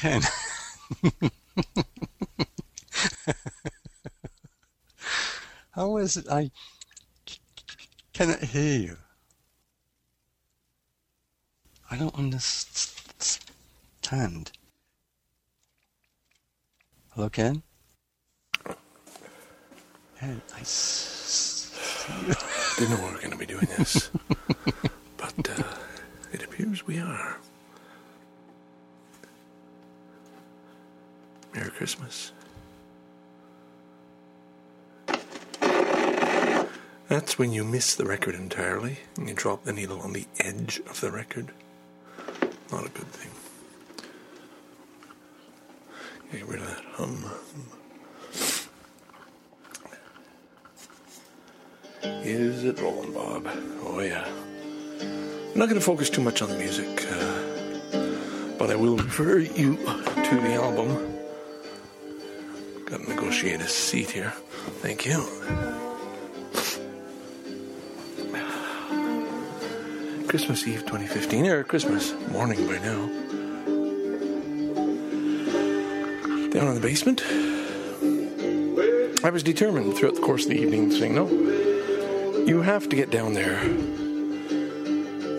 Ken. How is it I cannot hear you? I don't understand. Hello, Ken? Ken, I s- Didn't know we were going to be doing this, but uh, it appears we are. Christmas. That's when you miss the record entirely and you drop the needle on the edge of the record. Not a good thing. Get rid of that hum. Is it rolling, Bob? Oh, yeah. I'm not going to focus too much on the music, uh, but I will refer you to the album. Got to negotiate a seat here. Thank you. Christmas Eve 2015, or Christmas morning by now. Down in the basement. I was determined throughout the course of the evening saying, no, you have to get down there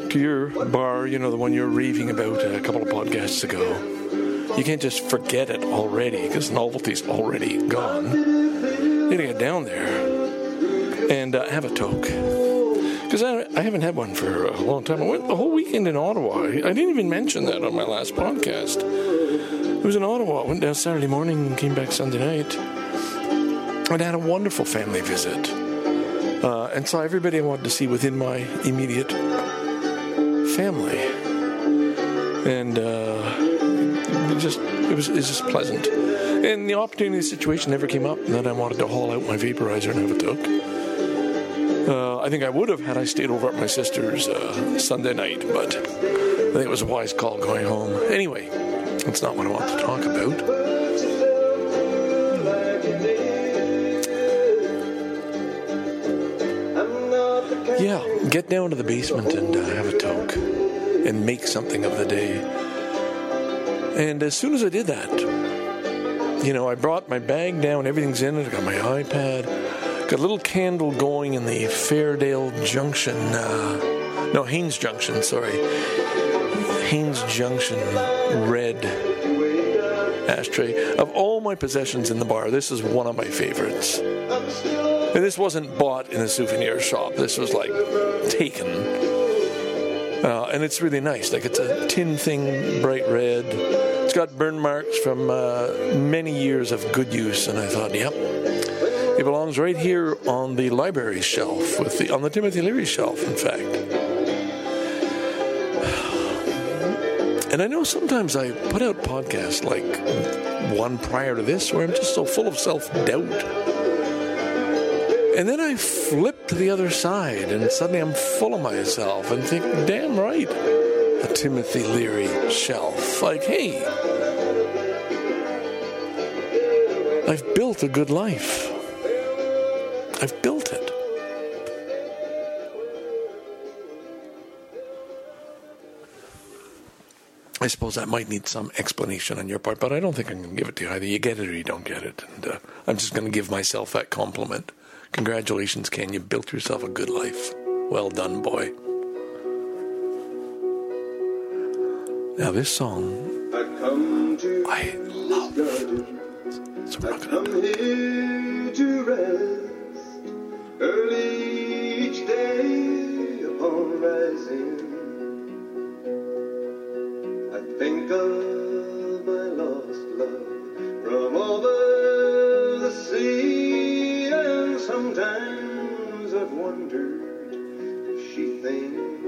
to your bar, you know, the one you're raving about a couple of podcasts ago. You can't just forget it already because novelty's already gone. You gotta get down there and uh, have a toke. Because I, I haven't had one for a long time. I went the whole weekend in Ottawa. I didn't even mention that on my last podcast. It was in Ottawa. I went down Saturday morning and came back Sunday night. And I had a wonderful family visit. Uh, and saw everybody I wanted to see within my immediate family. And uh, it just it was, it was just pleasant. And the opportunity situation never came up that I wanted to haul out my vaporizer and have a toke. Uh, I think I would have had I stayed over at my sister's uh, Sunday night, but I think it was a wise call going home. Anyway, that's not what I want to talk about. Yeah, get down to the basement and uh, have a toke and make something of the day. And as soon as I did that, you know, I brought my bag down, everything's in it, I got my iPad, got a little candle going in the Fairdale Junction, uh, no, Haines Junction, sorry. Haines Junction red ashtray. Of all my possessions in the bar, this is one of my favorites. And this wasn't bought in a souvenir shop. This was like taken. Uh, and it's really nice. Like it's a tin thing, bright red. It's got burn marks from uh, many years of good use. And I thought, yep, it belongs right here on the library shelf, with the on the Timothy Leary shelf, in fact. And I know sometimes I put out podcasts like one prior to this where I'm just so full of self doubt. And then I flip to the other side and suddenly I'm full of myself and think, damn right, a Timothy Leary shelf. Like, hey, I've built a good life. I've built it. I suppose that might need some explanation on your part, but I don't think I'm going to give it to you either. You get it or you don't get it. And uh, I'm just going to give myself that compliment. Congratulations, Ken. You built yourself a good life. Well done, boy. Now, this song, I love. So we're not going to Come here to rest early each day upon rising. I think of my lost love from over the sea, and sometimes I've wondered if she thinks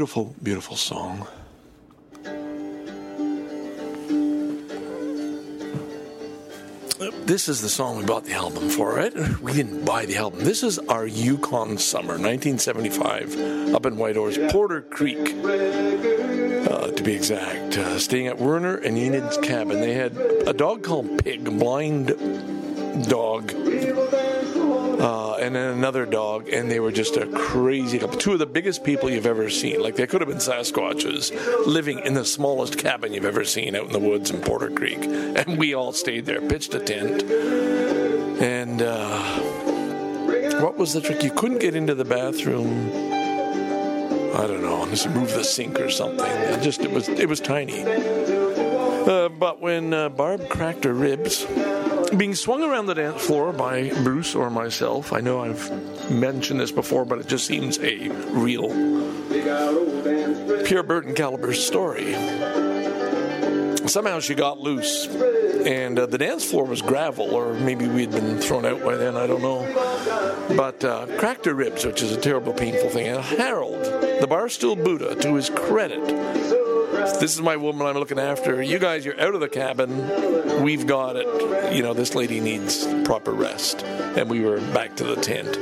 Beautiful, beautiful song. This is the song we bought the album for, right? We didn't buy the album. This is our Yukon summer, 1975, up in Whitehorse, Porter Creek, uh, to be exact. Uh, staying at Werner and Enid's cabin. They had a dog called Pig, blind dog and then another dog, and they were just a crazy couple. Two of the biggest people you've ever seen. Like they could have been Sasquatches living in the smallest cabin you've ever seen out in the woods in Porter Creek, and we all stayed there, pitched a tent, and uh, what was the trick? You couldn't get into the bathroom. I don't know, just move the sink or something. It just it was it was tiny. Uh, but when uh, Barb cracked her ribs, being swung around the dance floor by Bruce or myself, I know I've mentioned this before, but it just seems a real Pierre Berton caliber story. Somehow she got loose, and uh, the dance floor was gravel, or maybe we'd been thrown out by then, I don't know. But uh, cracked her ribs, which is a terrible, painful thing. And Harold, the barstool Buddha, to his credit, this is my woman I'm looking after. You guys, you're out of the cabin. We've got it. You know, this lady needs proper rest. And we were back to the tent.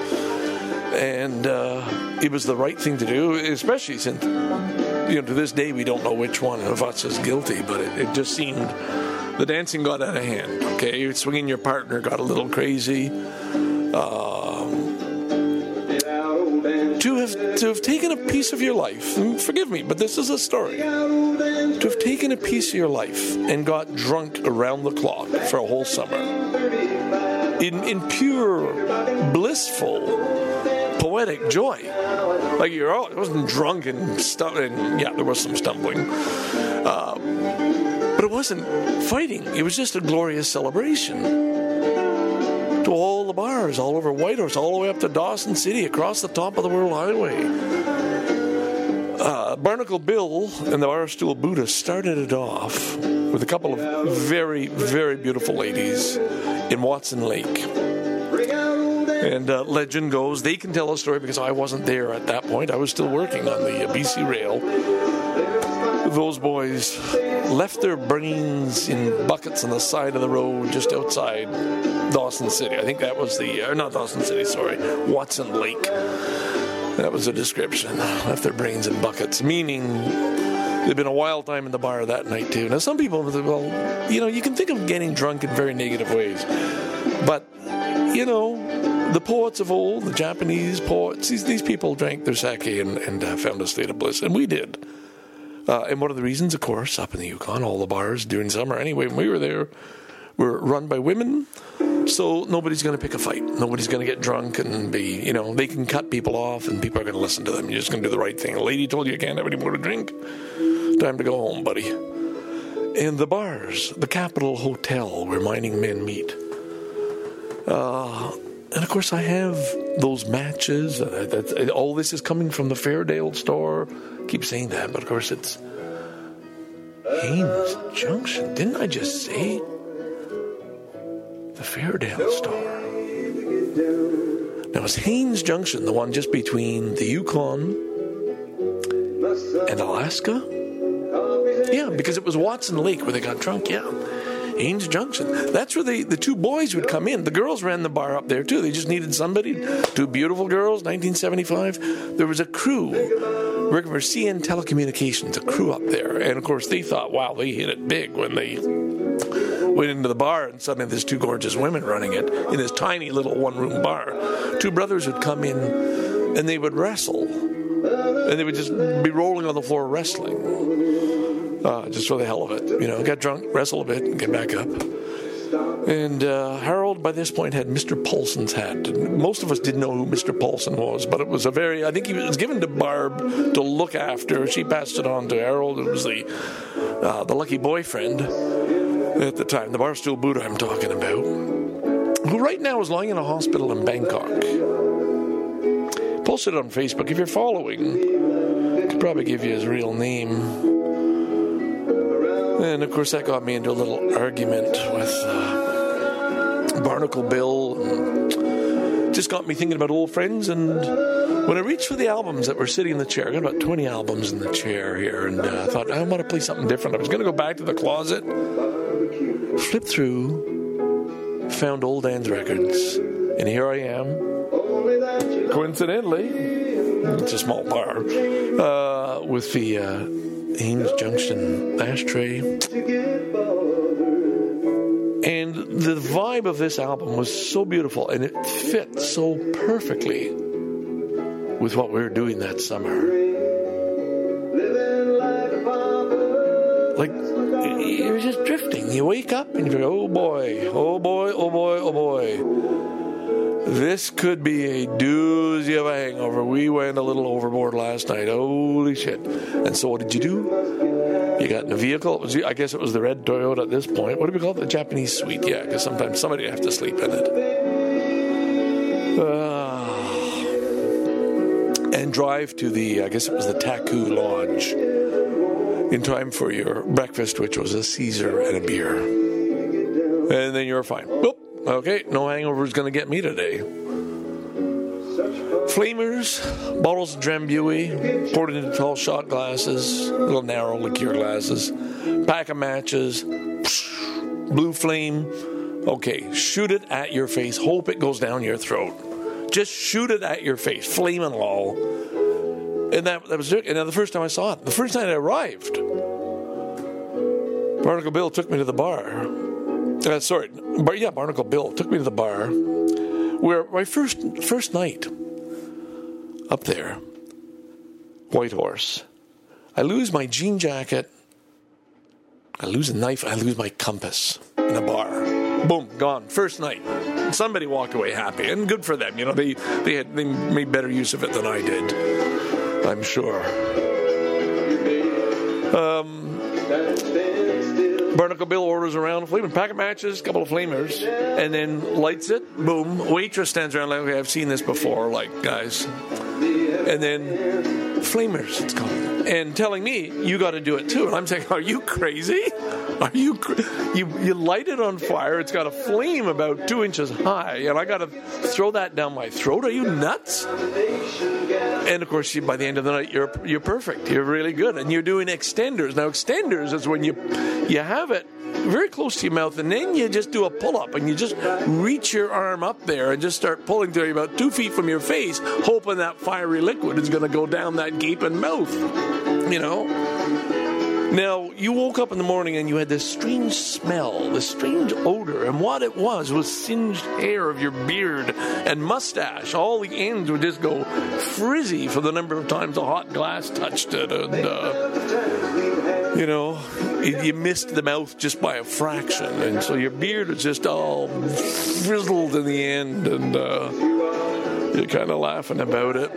And uh, it was the right thing to do, especially since, you know, to this day we don't know which one of us is guilty, but it, it just seemed the dancing got out of hand. Okay, swinging your partner got a little crazy. To have to have taken a piece of your life. Forgive me, but this is a story. To have taken a piece of your life and got drunk around the clock for a whole summer, in in pure blissful poetic joy. Like you're all, it wasn't drunk and stuff, and yeah, there was some stumbling, uh, but it wasn't fighting. It was just a glorious celebration to all bars all over Whitehorse, all the way up to Dawson City, across the top of the World Highway. Uh, Barnacle Bill and the Barstool Buddha started it off with a couple of very, very beautiful ladies in Watson Lake. And uh, legend goes, they can tell a story because I wasn't there at that point. I was still working on the uh, BC Rail. Those boys left their brains in buckets on the side of the road just outside Dawson City. I think that was the, uh, not Dawson City, sorry, Watson Lake. That was the description. Left their brains in buckets, meaning they'd been a wild time in the bar that night too. Now, some people, well, you know, you can think of getting drunk in very negative ways, but you know, the poets of old, the Japanese poets, these, these people drank their sake and, and uh, found a state of bliss, and we did. Uh, and one of the reasons, of course, up in the Yukon, all the bars during summer, anyway, when we were there, were run by women. So nobody's going to pick a fight. Nobody's going to get drunk and be, you know, they can cut people off and people are going to listen to them. You're just going to do the right thing. A lady told you you can't have any more to drink. Time to go home, buddy. And the bars, the Capital Hotel where mining men meet. Uh, and of course, I have those matches. Uh, that, all this is coming from the Fairdale store. Keep saying that, but of course, it's Haines Junction. Didn't I just say the Fairdale store? Now, is Haines Junction the one just between the Yukon and Alaska? Yeah, because it was Watson Lake where they got drunk. Yeah. Haines Junction. That's where they, the two boys would come in. The girls ran the bar up there too. They just needed somebody. Two beautiful girls, 1975. There was a crew for CN Telecommunications, a crew up there. And of course, they thought, wow, they hit it big when they went into the bar and suddenly there's two gorgeous women running it in this tiny little one room bar. Two brothers would come in and they would wrestle. And they would just be rolling on the floor wrestling uh, just for the hell of it. You know, get drunk, wrestle a bit, and get back up. And uh, Harold, by this point, had Mr. Paulson's hat. Most of us didn't know who Mr. Paulson was, but it was a very, I think he was given to Barb to look after. She passed it on to Harold. It was the, uh, the lucky boyfriend at the time, the Barstool Buddha I'm talking about, who right now is lying in a hospital in Bangkok. Posted it on Facebook. If you're following, could probably give you his real name. And of course, that got me into a little argument with uh, Barnacle Bill. Just got me thinking about old friends. And when I reached for the albums that were sitting in the chair, I got about 20 albums in the chair here, and uh, I thought, I want to play something different. I was going to go back to the closet, flip through, found old Dan's records, and here I am. Coincidentally, it's a small bar, uh, with the. Uh, Haines Junction ashtray. The vibe of this album was so beautiful and it fit so perfectly with what we were doing that summer. Like, you're just drifting. You wake up and you go, oh boy, oh boy, oh boy, oh boy. This could be a doozy of a hangover. We went a little overboard last night. Holy shit. And so what did you do? You got in a vehicle. I guess it was the red Toyota at this point. What do we call it? The Japanese suite. Yeah, because sometimes somebody has to sleep in it. Uh, and drive to the, I guess it was the Taku Lodge in time for your breakfast, which was a Caesar and a beer. And then you're fine. Boop. Okay, no hangover is going to get me today. Flamers, bottles of Drambuie, poured into tall shot glasses, little narrow liqueur glasses, pack of matches, blue flame. Okay, shoot it at your face. Hope it goes down your throat. Just shoot it at your face, flame and all. And that, that was it. And the first time I saw it, the first night I arrived, Barnacle Bill took me to the bar uh, sorry, bar, yeah, Barnacle Bill took me to the bar where my first first night up there, Whitehorse. I lose my jean jacket. I lose a knife. I lose my compass in a bar. Boom, gone. First night. Somebody walked away happy, and good for them. You know, they they had they made better use of it than I did. I'm sure. Um, Barnacle Bill orders around, flaming packet matches, couple of flamers, and then lights it. Boom. Waitress stands around like, okay, I've seen this before, like guys. And then flamers, it's called, and telling me you got to do it too. And I'm saying, are you crazy? Are you you you light it on fire? It's got a flame about two inches high, and I got to throw that down my throat. Are you nuts? And of course, you, by the end of the night, you're you're perfect. You're really good, and you're doing extenders. Now, extenders is when you you have it very close to your mouth, and then you just do a pull up, and you just reach your arm up there and just start pulling you're about two feet from your face, hoping that fiery liquid is going to go down that gaping mouth. You know. Now, you woke up in the morning and you had this strange smell, this strange odor, and what it was was singed hair of your beard and mustache. All the ends would just go frizzy for the number of times a hot glass touched it, and uh, you know, you missed the mouth just by a fraction, and so your beard was just all frizzled in the end, and uh, you're kind of laughing about it.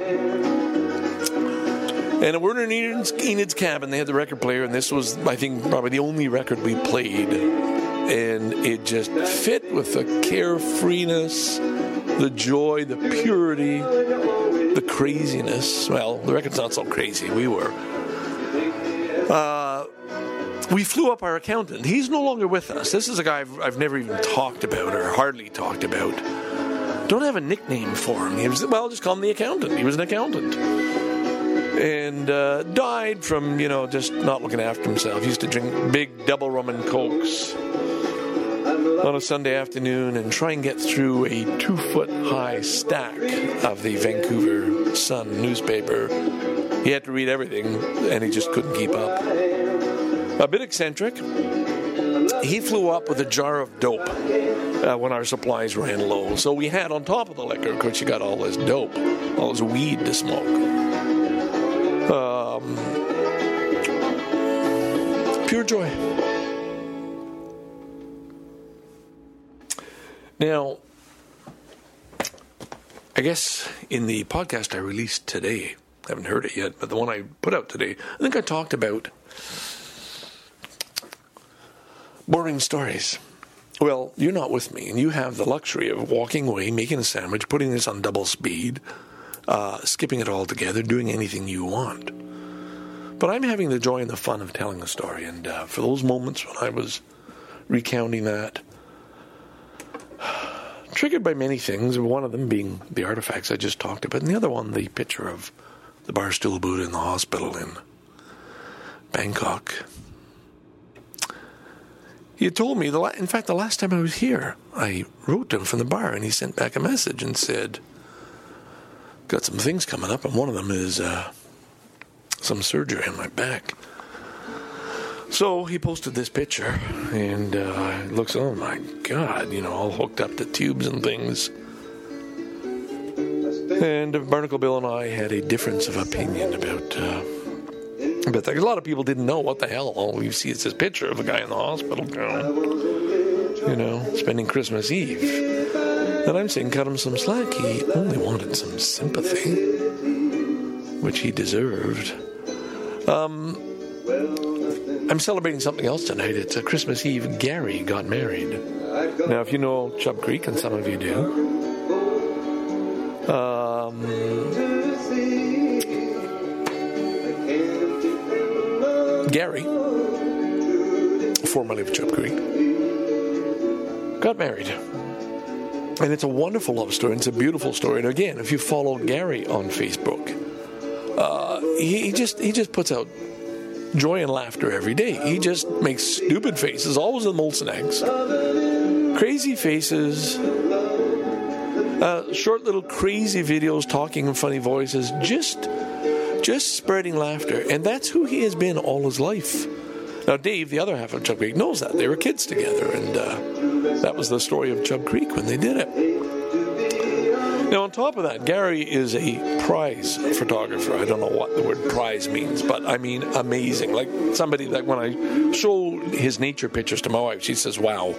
And we're in Enid's, Enid's cabin. They had the record player, and this was, I think, probably the only record we played. And it just fit with the carefreeness, the joy, the purity, the craziness. Well, the record's not so crazy. We were. Uh, we flew up our accountant. He's no longer with us. This is a guy I've, I've never even talked about or hardly talked about. Don't have a nickname for him. He was, well, just call him the accountant. He was an accountant and uh, died from you know just not looking after himself. He used to drink big double rum and cokes on a Sunday afternoon and try and get through a two foot high stack of the Vancouver Sun newspaper. He had to read everything, and he just couldn't keep up. A bit eccentric. He flew up with a jar of dope uh, when our supplies ran low. So we had on top of the liquor, of course, you got all this dope, all this weed to smoke. Um, pure joy. Now, I guess in the podcast I released today, I haven't heard it yet, but the one I put out today, I think I talked about boring stories. Well, you're not with me, and you have the luxury of walking away, making a sandwich, putting this on double speed, uh, skipping it all together, doing anything you want. But I'm having the joy and the fun of telling a story, and uh, for those moments when I was recounting that, triggered by many things, one of them being the artifacts I just talked about, and the other one, the picture of the Barstool Buddha in the hospital in Bangkok. Had told me, the la- in fact, the last time I was here, I wrote to him from the bar, and he sent back a message and said, Got some things coming up, and one of them is uh, some surgery on my back. So he posted this picture, and uh, it looks, oh my God, you know, all hooked up to tubes and things. And Barnacle Bill and I had a difference of opinion about. Uh, but a lot of people didn't know what the hell. All you see is this picture of a guy in the hospital, you know, spending Christmas Eve. And I'm saying, cut him some slack. He only wanted some sympathy, which he deserved. Um, I'm celebrating something else tonight. It's a Christmas Eve. Gary got married. Now, if you know Chub Creek, and some of you do, um, Gary, formerly of Chub Creek, got married. And it's a wonderful love story. It's a beautiful story. And again, if you follow Gary on Facebook, uh, he, he just he just puts out joy and laughter every day. He just makes stupid faces, always with molten eggs, crazy faces, uh, short little crazy videos, talking in funny voices, just just spreading laughter. And that's who he has been all his life. Now, Dave, the other half of Chub Creek, knows that. They were kids together, and uh, that was the story of Chub Creek when they did it. Now, on top of that, Gary is a prize photographer. I don't know what the word prize means, but I mean amazing. Like somebody that when I show his nature pictures to my wife, she says, wow,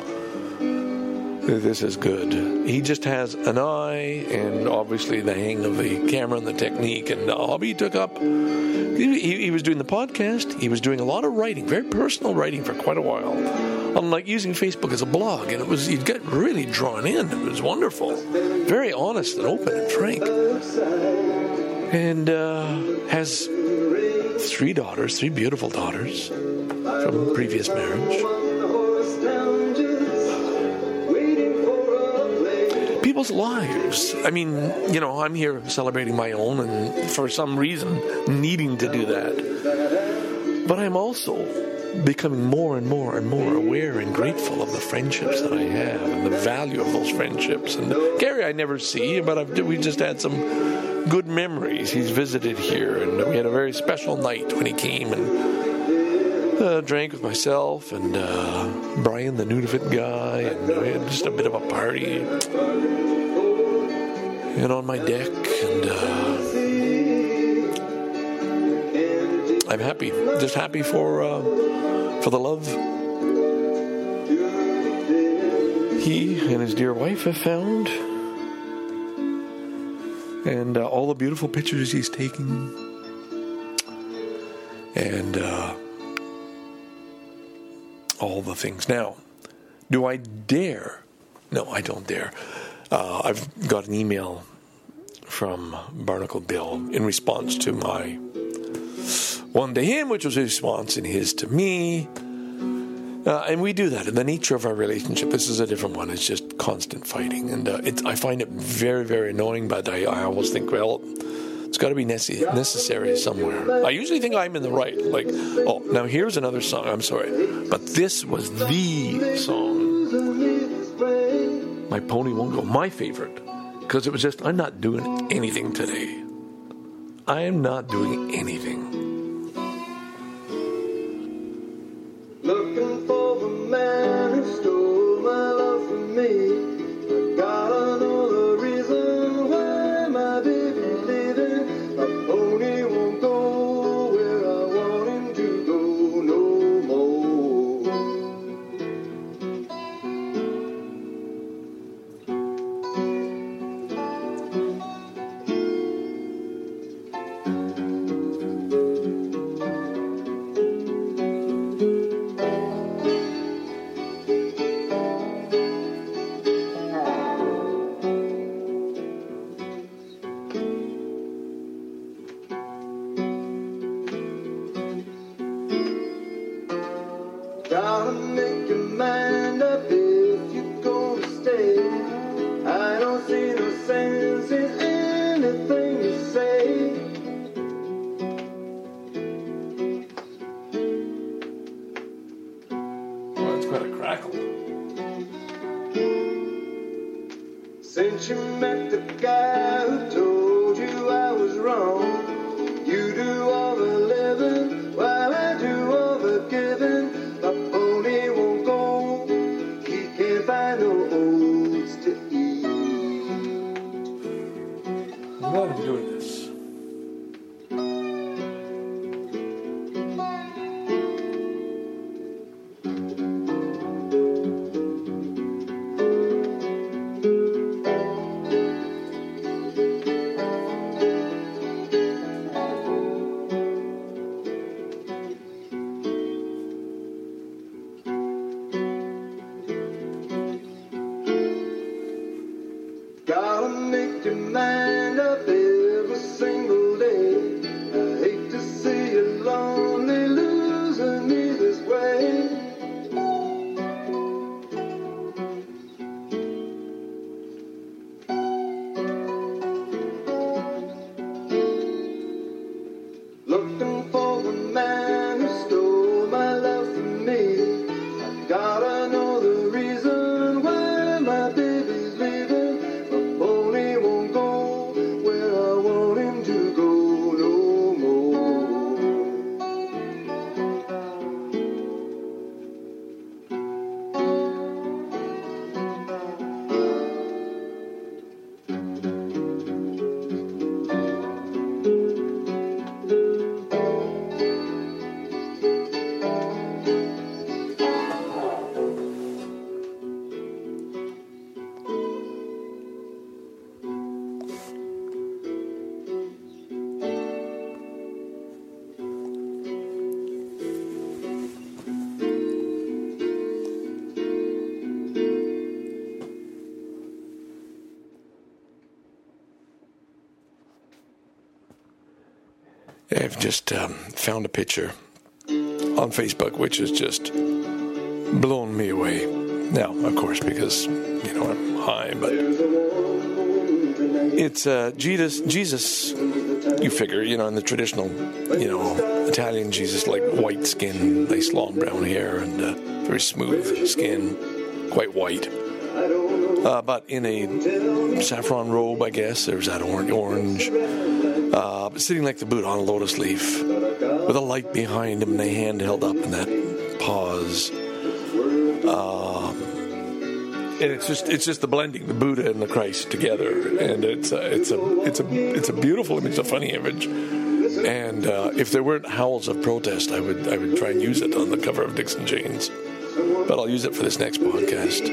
this is good. He just has an eye and obviously the hang of the camera and the technique and the hobby he took up. He, he, was doing the podcast, he was doing a lot of writing, very personal writing for quite a while. Unlike using Facebook as a blog, and it was he'd get really drawn in. It was wonderful, very honest and open and frank. and uh, has three daughters, three beautiful daughters from previous marriage. People's lives. I mean, you know, I'm here celebrating my own and for some reason needing to do that. But I'm also becoming more and more and more aware and grateful of the friendships that I have and the value of those friendships. And Gary, I never see, but I've, we just had some good memories. He's visited here, and we had a very special night when he came and uh, drank with myself and uh, Brian, the Nunavut guy, and we had just a bit of a party. And on my deck, and uh, I'm happy, just happy for uh, for the love he and his dear wife have found, and uh, all the beautiful pictures he's taking, and. Uh, all the things. Now, do I dare? No, I don't dare. Uh, I've got an email from Barnacle Bill in response to my one to him, which was a response in his to me. Uh, and we do that in the nature of our relationship. This is a different one. It's just constant fighting, and uh, I find it very, very annoying. But I, I always think, well, it's got to be nece- necessary somewhere. I usually think I'm in the right. Like, oh, now here's another song. I'm sorry, but this was the song. My pony won't go. My favorite, because it was just I'm not doing anything today. I am not doing anything. I've just um, found a picture on Facebook which has just blown me away. Now, of course, because you know I'm high, but it's uh, Jesus. Jesus, you figure, you know, in the traditional, you know, Italian Jesus, like white skin, nice long brown hair, and uh, very smooth skin, quite white. Uh, but in a saffron robe, I guess. There's that orange, orange. Sitting like the Buddha on a lotus leaf, with a light behind him and a hand held up in that pause. Um, and it's just it's just the blending the Buddha and the Christ together, and it's a, it's a it's a it's a beautiful image, a funny image. And uh, if there weren't howls of protest, I would I would try and use it on the cover of Dixon Janes, but I'll use it for this next podcast.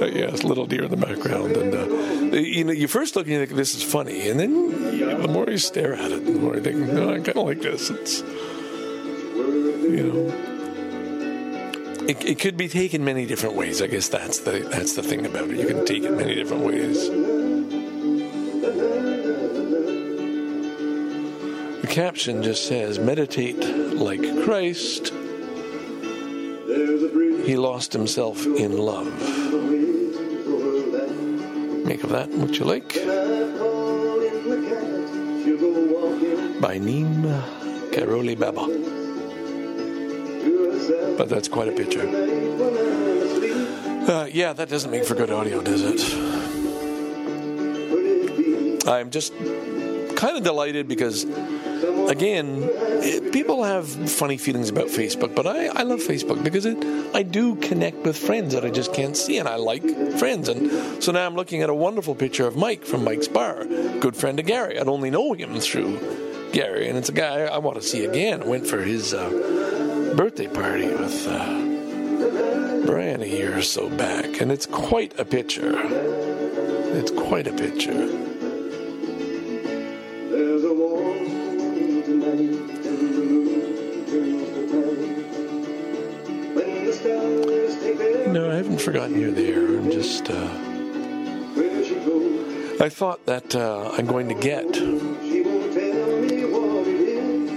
Uh, yes, little deer in the background, and uh, you know, you first look and you think this is funny, and then the more you stare at it, the more you think, no, I kind of like this. It's you know. It, it could be taken many different ways. I guess that's the that's the thing about it. You can take it many different ways. The caption just says, "Meditate like Christ." He lost himself in love. Make of that what you like. Neem Karoli Baba. But that's quite a picture. Uh, yeah, that doesn't make for good audio, does it? I'm just kind of delighted because, again, it, people have funny feelings about Facebook, but I, I love Facebook because it, I do connect with friends that I just can't see, and I like friends. And so now I'm looking at a wonderful picture of Mike from Mike's Bar, good friend of Gary. I'd only know him through Gary, and it's a guy I want to see again. I went for his. Uh, birthday party with uh, Brian a year or so back, and it's quite a picture. It's quite a picture. There's a warm tonight and the moon turns to. When the stars take their No, I haven't forgotten you're there. I'm just. Uh, where she goes, I thought that uh, I'm going to get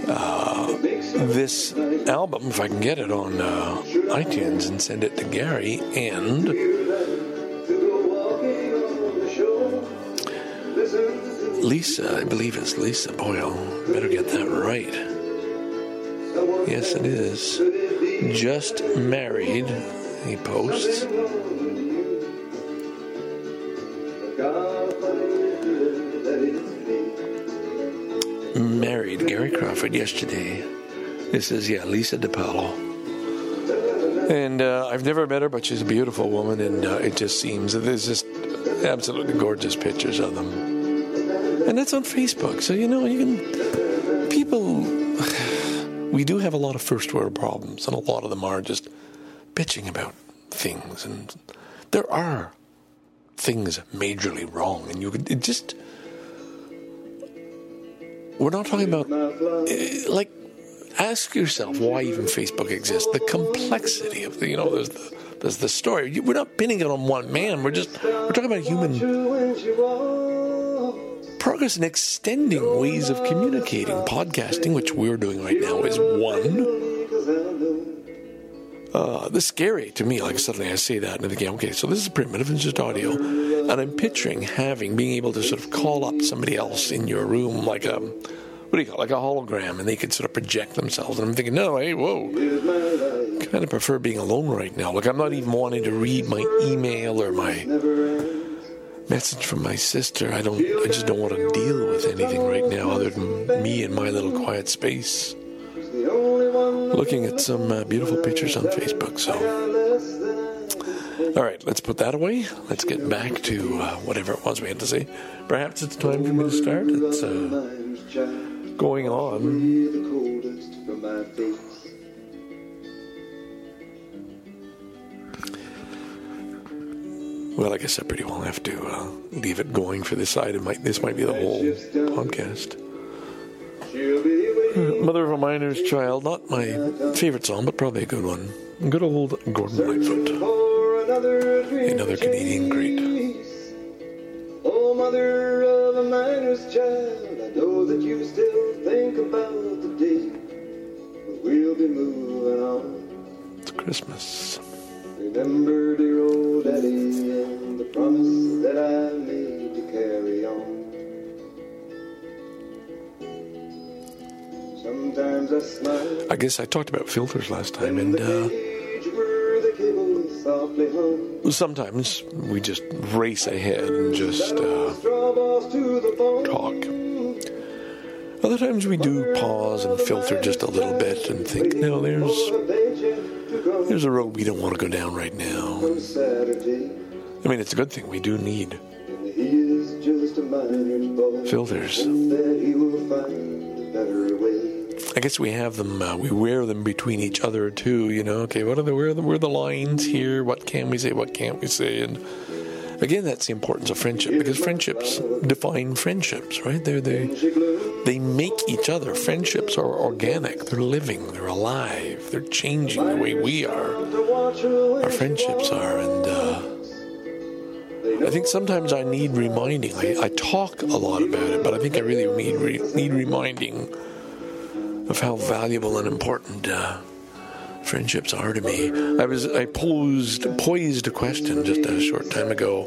uh, this album, if I can get it on uh, iTunes, and send it to Gary and. Lisa, I believe it's Lisa Boyle. Better get that right. Yes, it is. Just married, he posts. Yesterday. This is, yeah, Lisa DePaulo. And uh, I've never met her, but she's a beautiful woman, and uh, it just seems there's just absolutely gorgeous pictures of them. And that's on Facebook, so you know, you can. People. We do have a lot of first world problems, and a lot of them are just bitching about things. And there are things majorly wrong, and you could just. We're not talking about eh, like ask yourself why even Facebook exists. The complexity of the you know there's the there's the story. We're not pinning it on one man. We're just we're talking about human progress and extending ways of communicating. Podcasting, which we're doing right now, is one. Uh, this is scary to me. Like suddenly I say that and I think, okay, so this is primitive and just audio, and I'm picturing having being able to sort of call up somebody else in your room like a what do you call it, like a hologram, and they could sort of project themselves. And I'm thinking, no, hey, whoa. kind of prefer being alone right now. Like I'm not even wanting to read my email or my message from my sister. I don't. I just don't want to deal with anything right now other than me in my little quiet space, looking at some uh, beautiful pictures on Facebook. So, all right, let's put that away. Let's get back to uh, whatever it was we had to say. Perhaps it's time for me to start. It's uh, going on. Well, I guess I pretty well have to uh, leave it going for this side. It might. This might be the whole podcast. Mother of a Miner's Child, not my favorite song, but probably a good one. Good old Gordon Lightfoot. Another. Another Canadian great. Oh, mother of a miner's child, I know that you still think about the day when we'll be moving on. It's Christmas. Remember dear old daddy and the promise that I made to carry on. Sometimes I smile. I guess I talked about filters last time, and uh, sometimes we just race ahead and just uh, talk. Other times we do pause and filter just a little bit and think, no, there's there's a road we don't want to go down right now. I mean, it's a good thing we do need filters. I guess we have them. Uh, we wear them between each other too. You know, okay, what are the where are the where are the lines here? What can we say? What can't we say? And again, that's the importance of friendship because friendships define friendships, right? They're they they make each other. Friendships are organic. They're living. They're alive. They're changing the way we are. Our friendships are, and. Uh, I think sometimes I need reminding. I, I talk a lot about it, but I think I really need need reminding of how valuable and important uh, friendships are to me. I was I posed poised a question just a short time ago,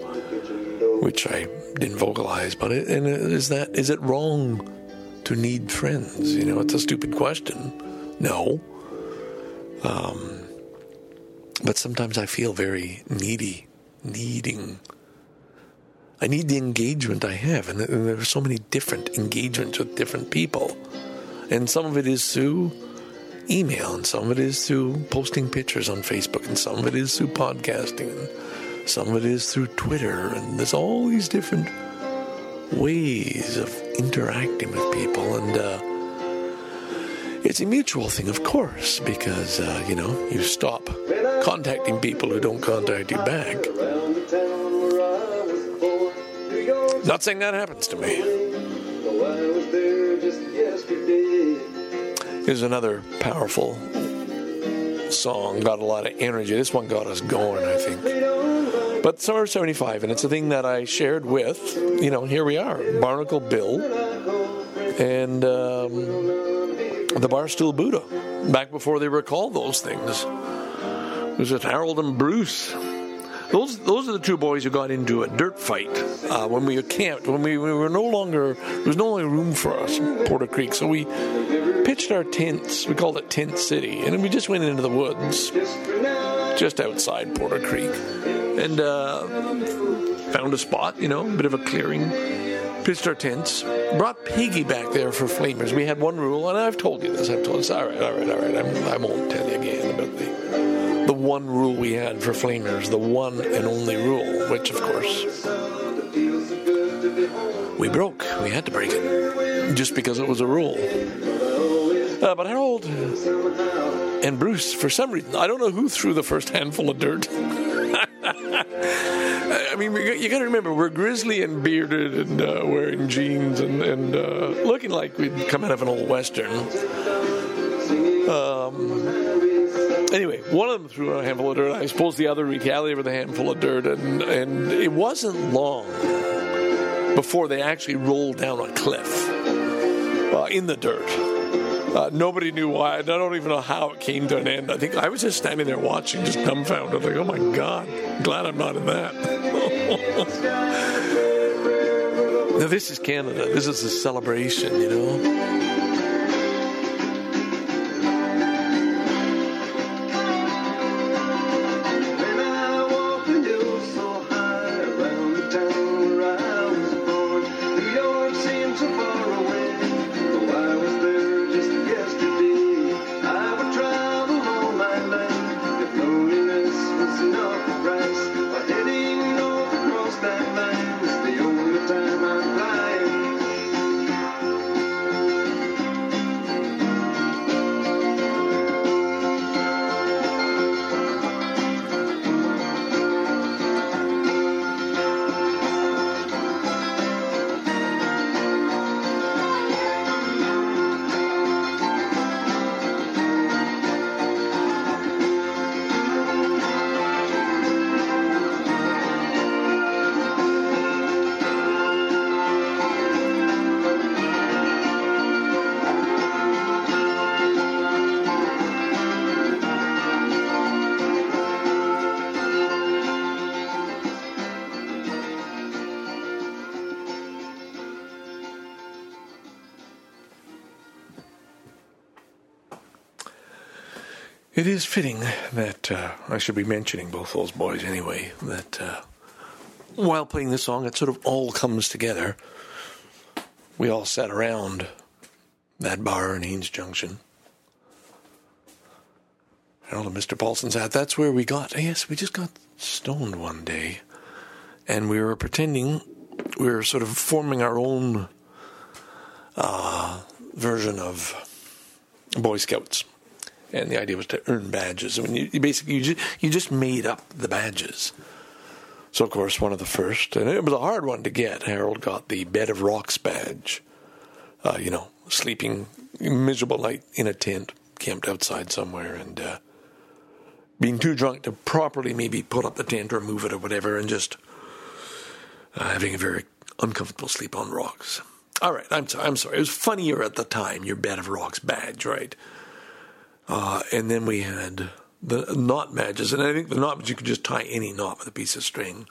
which I didn't vocalize, but it, and is that is it wrong to need friends? You know, it's a stupid question. No. Um, but sometimes I feel very needy, needing. I need the engagement I have, and there are so many different engagements with different people. And some of it is through email, and some of it is through posting pictures on Facebook, and some of it is through podcasting, and some of it is through Twitter, and there's all these different ways of interacting with people, and uh, it's a mutual thing, of course, because uh, you know you stop contacting people who don't contact you back. Not saying that happens to me. Here's another powerful song, got a lot of energy. This one got us going, I think. But Summer 75, and it's a thing that I shared with, you know, here we are, Barnacle Bill and um, the Barstool Buddha, back before they were called those things. It was with Harold and Bruce. Those those are the two boys who got into a dirt fight uh, when we camped. When we, we were no longer there was no longer room for us in Porter Creek, so we pitched our tents. We called it Tent City, and we just went into the woods just outside Porter Creek, and uh, found a spot, you know, a bit of a clearing. Pitched our tents. Brought Piggy back there for flamers. We had one rule, and I've told you this. I've told this. All right, all right, all right. I'm, I won't tell you again about the the one rule we had for flamers, the one and only rule, which of course we broke. We had to break it just because it was a rule. Uh, but Harold and Bruce, for some reason, I don't know who threw the first handful of dirt. I mean, you got to remember, we're grizzly and bearded and uh, wearing jeans and, and uh, looking like we'd come out of an old western. Anyway, one of them threw a handful of dirt. I suppose the other retaliated with a handful of dirt, and and it wasn't long before they actually rolled down a cliff uh, in the dirt. Uh, nobody knew why. I don't even know how it came to an end. I think I was just standing there watching, just dumbfounded, like, "Oh my God! Glad I'm not in that." now this is Canada. This is a celebration, you know. Is fitting that uh, I should be mentioning both those boys anyway. That uh, while playing this song, it sort of all comes together. We all sat around that bar in Haines Junction. Harold and Mr. Paulson's at. That's where we got. Yes, we just got stoned one day, and we were pretending we were sort of forming our own uh, version of Boy Scouts and the idea was to earn badges. I mean, you, you basically you just, you just made up the badges. So of course, one of the first, and it was a hard one to get. Harold got the Bed of Rocks badge. Uh, you know, sleeping miserable night in a tent, camped outside somewhere, and uh, being too drunk to properly maybe put up the tent or move it or whatever, and just uh, having a very uncomfortable sleep on rocks. All right, I'm sorry. I'm sorry. It was funnier at the time. Your Bed of Rocks badge, right? Uh, and then we had the knot badges, and I think the knot badge you could just tie any knot with a piece of string.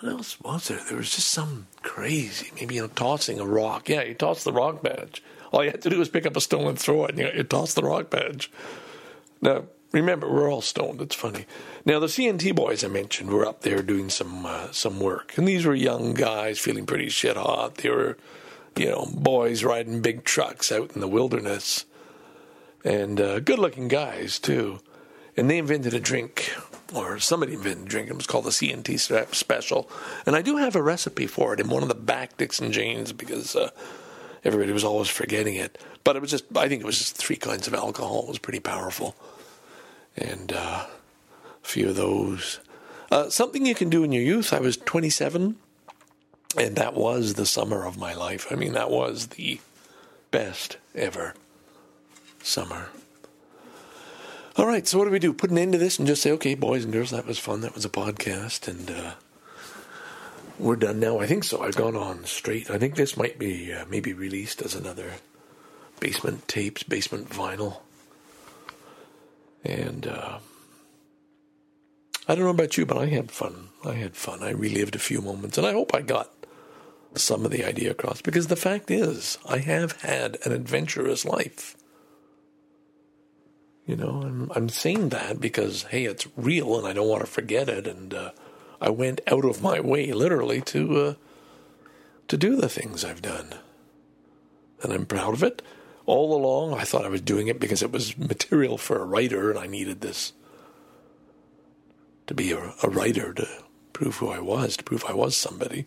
What else was there? There was just some crazy, maybe you know, tossing a rock. Yeah, you toss the rock badge. All you had to do was pick up a stone and throw it, and you, you toss the rock badge. Now, remember, we're all stoned. It's funny. Now, the CNT boys I mentioned were up there doing some uh, some work, and these were young guys feeling pretty shit hot. They were, you know, boys riding big trucks out in the wilderness and uh, good looking guys too. And they invented a drink, or somebody invented a drink. It was called the CNT Special, and I do have a recipe for it in one of the back Dixon Janes because uh, everybody was always forgetting it. But it was just, I think it was just three kinds of alcohol. It was pretty powerful, and uh, a few of those. Uh, something you can do in your youth. I was 27, and that was the summer of my life. I mean, that was the best ever summer. All right, so what do we do? Put an end to this and just say, okay, boys and girls, that was fun. That was a podcast, and uh, we're done now. I think so. I've gone on straight. I think this might be uh, maybe released as another basement tapes, basement vinyl, and uh, I don't know about you, but I had fun. I had fun. I relived a few moments, and I hope I got some of the idea across. Because the fact is, I have had an adventurous life. You know, I'm, I'm saying that because, hey, it's real and I don't want to forget it. And uh, I went out of my way, literally, to, uh, to do the things I've done. And I'm proud of it. All along, I thought I was doing it because it was material for a writer and I needed this to be a, a writer to prove who I was, to prove I was somebody.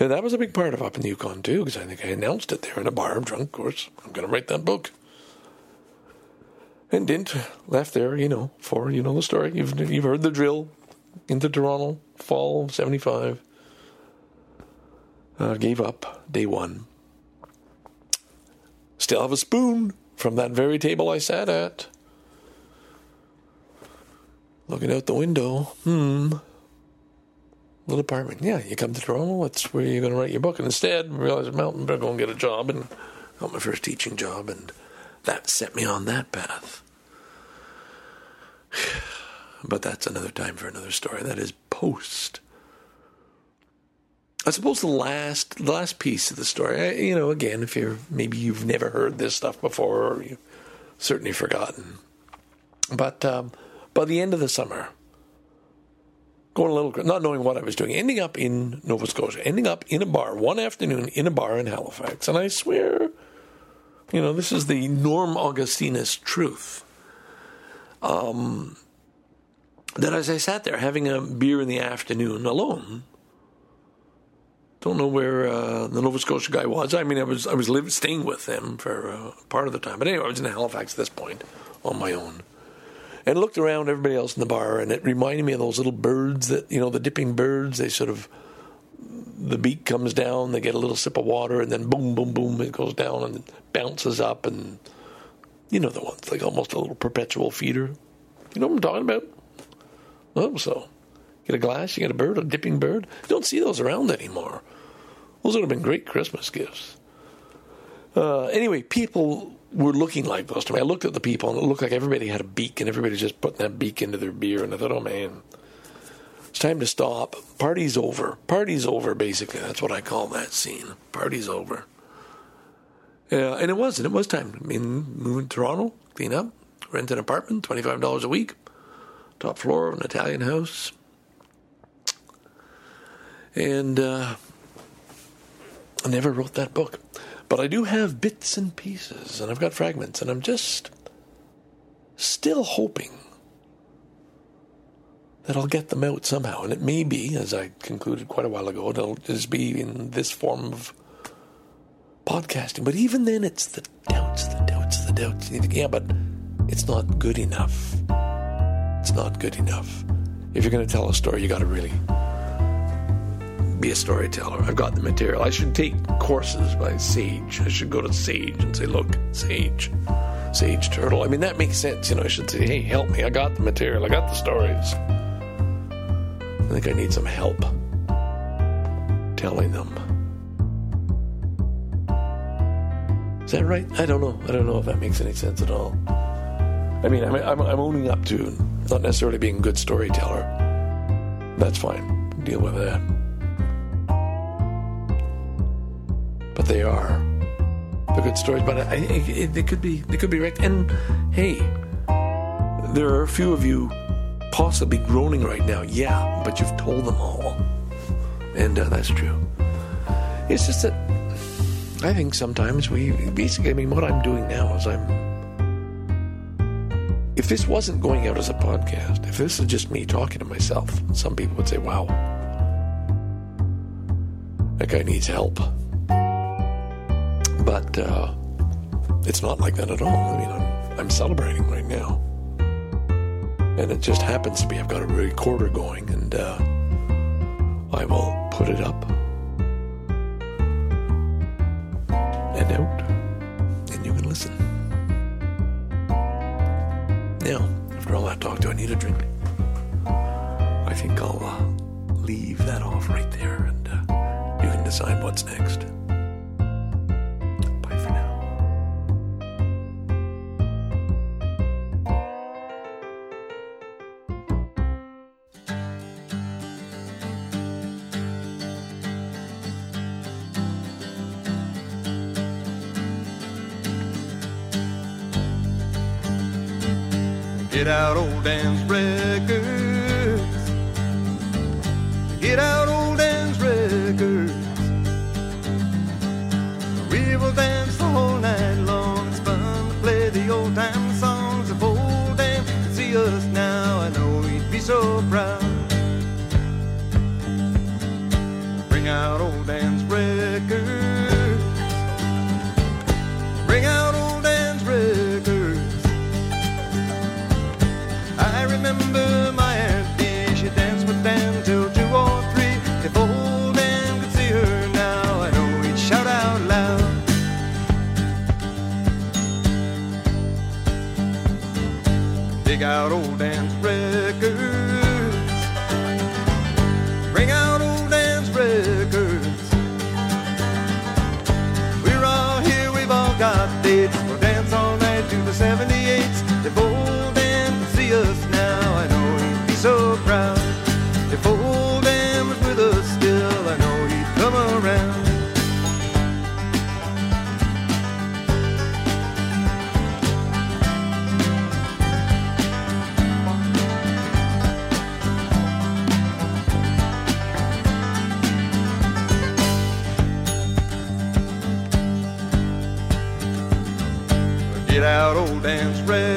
And that was a big part of Up in the Yukon, too, because I think I announced it there in a bar. I'm drunk, of course. I'm going to write that book and didn't left there, you know, for you know the story. You've you've heard the drill into Toronto, fall '75. Uh, gave up day one. Still have a spoon from that very table I sat at. Looking out the window. Hmm. Little apartment. Yeah, you come to Toronto, that's where you're going to write your book. And instead, I realized, well, going to go and get a job and got my first teaching job. And that set me on that path. But that's another time for another story. That is post. I suppose the last the last piece of the story, you know, again, if you're maybe you've never heard this stuff before, or you've certainly forgotten. But um, by the end of the summer, going a little, not knowing what I was doing, ending up in Nova Scotia, ending up in a bar one afternoon in a bar in Halifax, and I swear you know, this is the Norm Augustinus truth. Um, that as I sat there having a beer in the afternoon alone, don't know where uh, the Nova Scotia guy was. I mean, I was I was living, staying with them for uh, part of the time. But anyway, I was in Halifax at this point on my own, and looked around everybody else in the bar, and it reminded me of those little birds that you know, the dipping birds. They sort of the beak comes down, they get a little sip of water, and then boom, boom, boom, it goes down and bounces up, and you know the ones like almost a little perpetual feeder. You know what I'm talking about? Oh, so get a glass, you get a bird, a dipping bird. You don't see those around anymore. Those would have been great Christmas gifts. Uh, anyway, people were looking like those to me. I looked at the people, and it looked like everybody had a beak, and everybody just putting that beak into their beer. And I thought, oh man, it's time to stop. Party's over. Party's over, basically. That's what I call that scene. Party's over. Yeah, and it was, and it was time. I mean, moving to Toronto, clean up, rent an apartment, twenty five dollars a week, top floor of an Italian house, and uh, I never wrote that book, but I do have bits and pieces, and I've got fragments, and I'm just still hoping that I'll get them out somehow, and it may be, as I concluded quite a while ago, it'll just be in this form of podcasting. But even then, it's the doubts, the doubts, the doubts. Yeah, but it's not good enough. It's not good enough. If you're going to tell a story, you got to really be a storyteller. I've got the material. I should take courses by Sage. I should go to Sage and say, look, Sage, Sage Turtle. I mean, that makes sense. You know, I should say, hey, help me. I got the material. I got the stories. I think I need some help telling them. Is that right? I don't know. I don't know if that makes any sense at all. I mean, I'm, I'm, I'm owning up to not necessarily being a good storyteller. That's fine. Deal with that. But they are the good stories. But I, I, they could be they could be right. And hey, there are a few of you possibly groaning right now. Yeah, but you've told them all, and uh, that's true. It's just that I think sometimes we basically. I mean, what I'm doing now is I'm. If this wasn't going out as a podcast, if this is just me talking to myself, some people would say, "Wow, that guy needs help." But uh, it's not like that at all. I mean, I'm I'm celebrating now and it just happens to be I've got a recorder going, and uh, I will put it up and out, and you can listen. Now, after all that talk, do I need a drink? I think I'll uh, leave that off right there, and uh, you can decide what's next. Out old out old